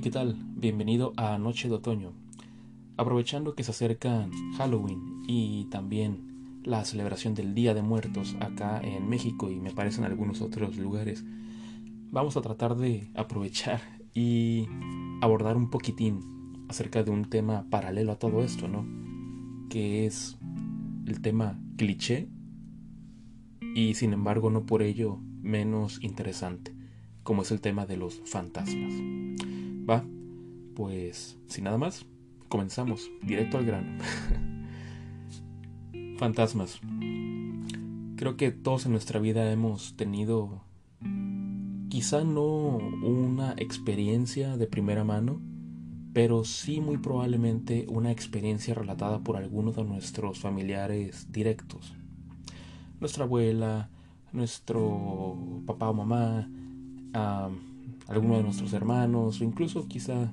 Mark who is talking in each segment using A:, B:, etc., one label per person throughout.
A: ¿qué tal? Bienvenido a Noche de Otoño. Aprovechando que se acerca Halloween y también la celebración del Día de Muertos acá en México y me parece en algunos otros lugares, vamos a tratar de aprovechar y abordar un poquitín acerca de un tema paralelo a todo esto, ¿no? Que es el tema cliché y sin embargo no por ello menos interesante, como es el tema de los fantasmas. Va, pues sin nada más, comenzamos directo al grano. fantasmas. Creo que todos en nuestra vida hemos tenido quizá no una experiencia de primera mano, pero sí muy probablemente una experiencia relatada por algunos de nuestros familiares directos. Nuestra abuela, nuestro papá o mamá, alguno de nuestros hermanos o incluso quizá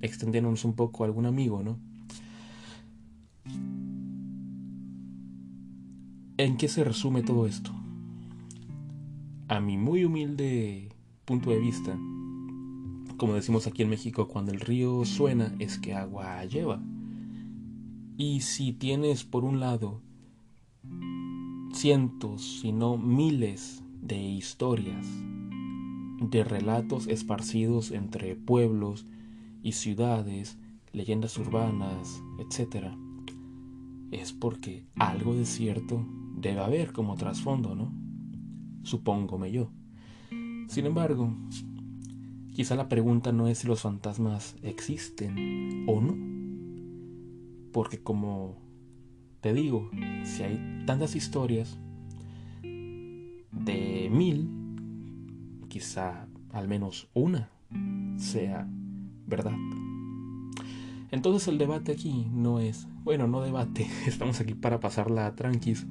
A: extendiéndonos un poco a algún amigo, ¿no? ¿En qué se resume todo esto? A mi muy humilde punto de vista, como decimos aquí en México, cuando el río suena es que agua lleva. Y si tienes por un lado cientos, si no miles de historias de relatos esparcidos entre pueblos y ciudades, leyendas urbanas, etc., es porque algo de cierto debe haber como trasfondo, ¿no? Supóngome yo. Sin embargo, quizá la pregunta no es si los fantasmas existen o no. Porque como te digo, si hay tantas historias, de mil, quizá al menos una sea verdad. Entonces el debate aquí no es, bueno, no debate, estamos aquí para pasarla tranquis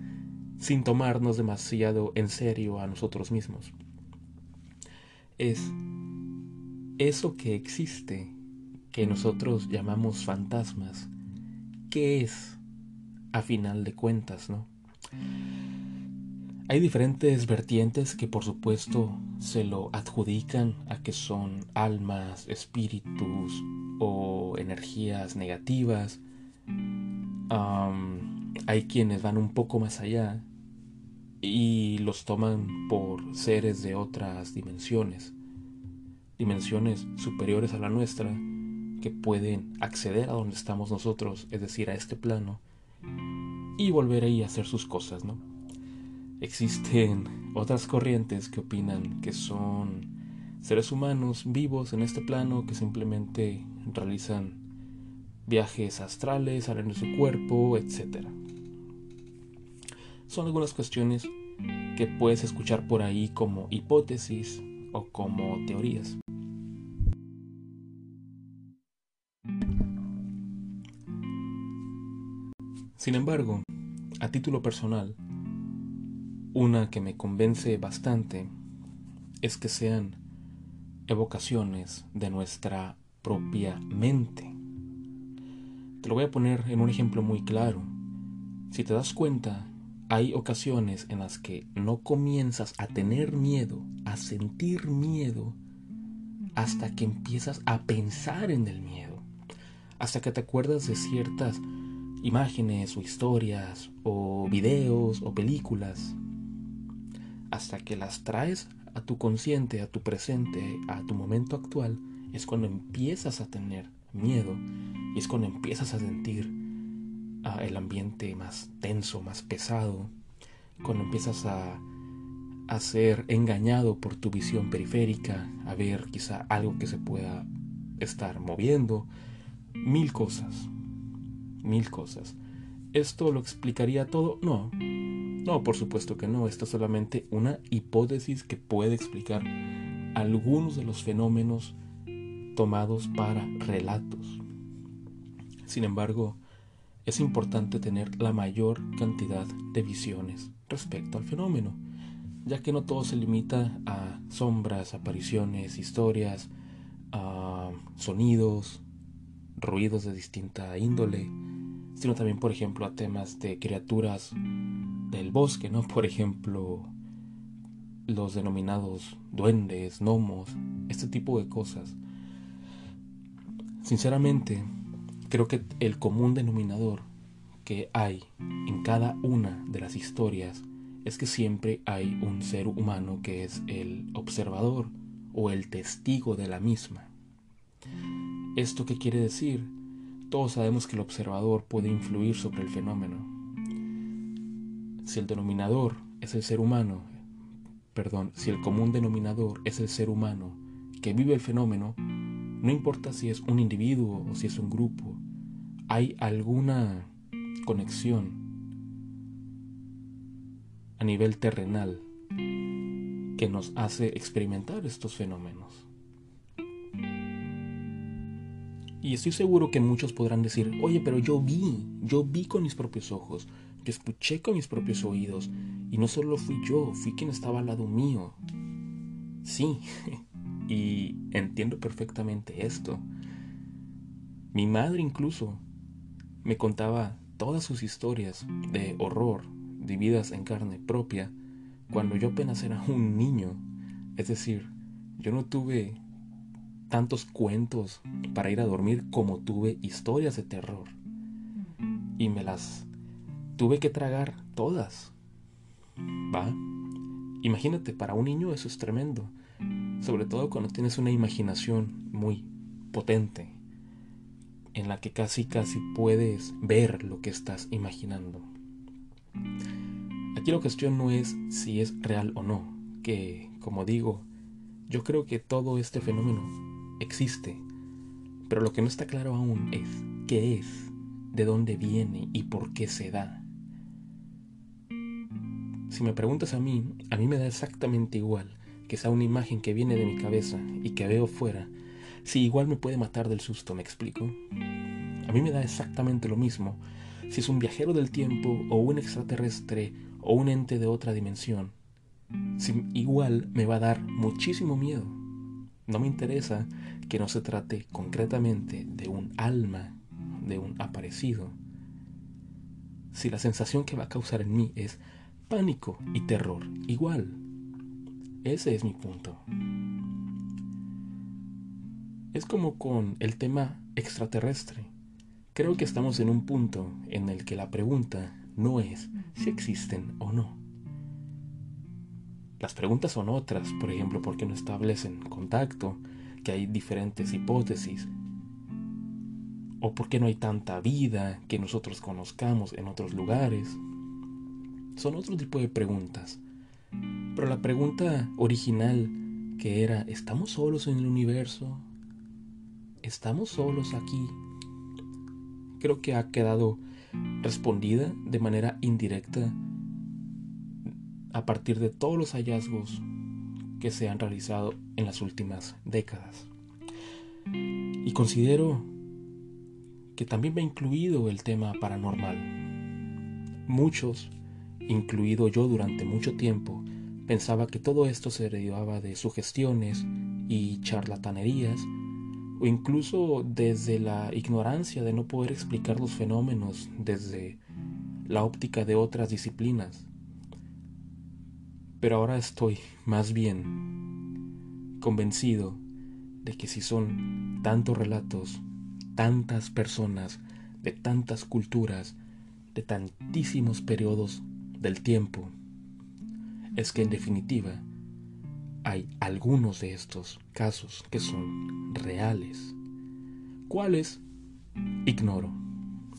A: sin tomarnos demasiado en serio a nosotros mismos. Es eso que existe, que nosotros llamamos fantasmas, ¿qué es a final de cuentas, no? Hay diferentes vertientes que por supuesto se lo adjudican a que son almas, espíritus o energías negativas. hay quienes van un poco más allá y los toman por seres de otras dimensiones, dimensiones superiores a la nuestra que pueden acceder a donde estamos nosotros, es decir, a este plano, y volver ahí a hacer sus cosas, ¿no? Existen otras corrientes que opinan que son seres humanos vivos en este plano que simplemente realizan viajes astrales, salen de su cuerpo, etc. Son algunas cuestiones que puedes escuchar por ahí como hipótesis o como teorías. Sin embargo, a título personal, una que me convence bastante es que sean evocaciones de nuestra propia mente. Te lo voy a poner en un ejemplo muy claro. Si te das cuenta, hay ocasiones en las que no comienzas a tener miedo, a sentir miedo, hasta que empiezas a pensar en el miedo, hasta que te acuerdas de ciertas imágenes o historias o videos o películas hasta que las traes a tu consciente, a tu presente, a tu momento actual, es cuando empiezas a tener miedo y es cuando empiezas a sentir ah, el ambiente más tenso, más pesado, cuando empiezas a ser engañado por tu visión periférica, a ver quizá algo que se pueda estar moviendo, mil cosas, mil cosas. ¿Esto lo explicaría todo? No, no, por supuesto que no. Esto es solamente una hipótesis que puede explicar algunos de los fenómenos tomados para relatos. Sin embargo, es importante tener la mayor cantidad de visiones respecto al fenómeno, ya que no todo se limita a sombras, apariciones, historias, sonidos, ruidos de distinta índole, sino también, por ejemplo, a temas de criaturas del bosque, ¿no? Por ejemplo, los denominados duendes, gnomos, este tipo de cosas. Sinceramente, creo que el común denominador que hay en cada una de las historias es que siempre hay un ser humano que es el observador o el testigo de la misma. ¿Esto qué quiere decir? Todos sabemos que el observador puede influir sobre el fenómeno. Si el denominador es el ser humano, perdón, si el común denominador es el ser humano que vive el fenómeno, no importa si es un individuo o si es un grupo, hay alguna conexión a nivel terrenal que nos hace experimentar estos fenómenos. Y estoy seguro que muchos podrán decir, oye, pero yo vi, yo vi con mis propios ojos, yo escuché con mis propios oídos, y no solo fui yo, fui quien estaba al lado mío. Sí, y entiendo perfectamente esto. Mi madre incluso me contaba todas sus historias de horror vividas en carne propia cuando yo apenas era un niño. Es decir, yo no tuve tantos cuentos para ir a dormir como tuve historias de terror. Y me las tuve que tragar todas. ¿Va? Imagínate, para un niño eso es tremendo. Sobre todo cuando tienes una imaginación muy potente, en la que casi casi puedes ver lo que estás imaginando. Aquí la cuestión no es si es real o no, que, como digo, yo creo que todo este fenómeno existe, pero lo que no está claro aún es qué es, de dónde viene y por qué se da. Si me preguntas a mí, a mí me da exactamente igual que sea una imagen que viene de mi cabeza y que veo fuera, si igual me puede matar del susto, ¿me explico? A mí me da exactamente lo mismo si es un viajero del tiempo o un extraterrestre o un ente de otra dimensión. Si igual me va a dar muchísimo miedo. No me interesa que no se trate concretamente de un alma, de un aparecido. Si la sensación que va a causar en mí es pánico y terror, igual. Ese es mi punto. Es como con el tema extraterrestre. Creo que estamos en un punto en el que la pregunta no es si existen o no. Las preguntas son otras, por ejemplo, ¿por qué no establecen contacto? Que hay diferentes hipótesis. ¿O por qué no hay tanta vida que nosotros conozcamos en otros lugares? Son otro tipo de preguntas. Pero la pregunta original que era, ¿estamos solos en el universo? ¿Estamos solos aquí? Creo que ha quedado respondida de manera indirecta a partir de todos los hallazgos que se han realizado en las últimas décadas. Y considero que también va incluido el tema paranormal. Muchos, incluido yo durante mucho tiempo, pensaba que todo esto se derivaba de sugestiones y charlatanerías, o incluso desde la ignorancia de no poder explicar los fenómenos desde la óptica de otras disciplinas. Pero ahora estoy más bien convencido de que si son tantos relatos, tantas personas, de tantas culturas, de tantísimos periodos del tiempo, es que en definitiva hay algunos de estos casos que son reales. ¿Cuáles? Ignoro.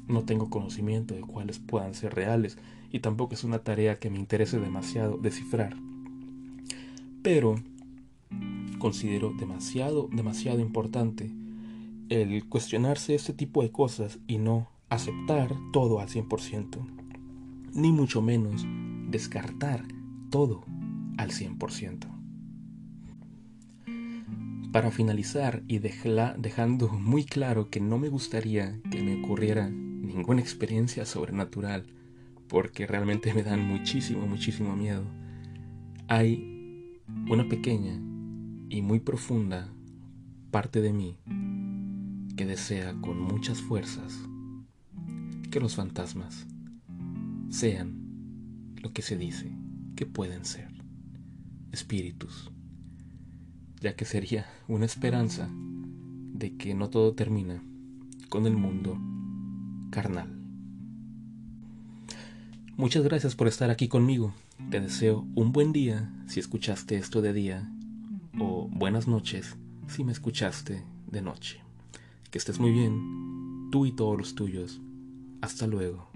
A: No tengo conocimiento de cuáles puedan ser reales y tampoco es una tarea que me interese demasiado descifrar. Pero considero demasiado, demasiado importante el cuestionarse este tipo de cosas y no aceptar todo al 100%, ni mucho menos descartar todo al 100%. Para finalizar y dejando muy claro que no me gustaría que me ocurriera ninguna experiencia sobrenatural, porque realmente me dan muchísimo, muchísimo miedo, hay una pequeña y muy profunda parte de mí que desea con muchas fuerzas que los fantasmas sean lo que se dice que pueden ser espíritus, ya que sería una esperanza de que no todo termina con el mundo carnal. Muchas gracias por estar aquí conmigo. Te deseo un buen día si escuchaste esto de día o buenas noches si me escuchaste de noche. Que estés muy bien, tú y todos los tuyos. Hasta luego.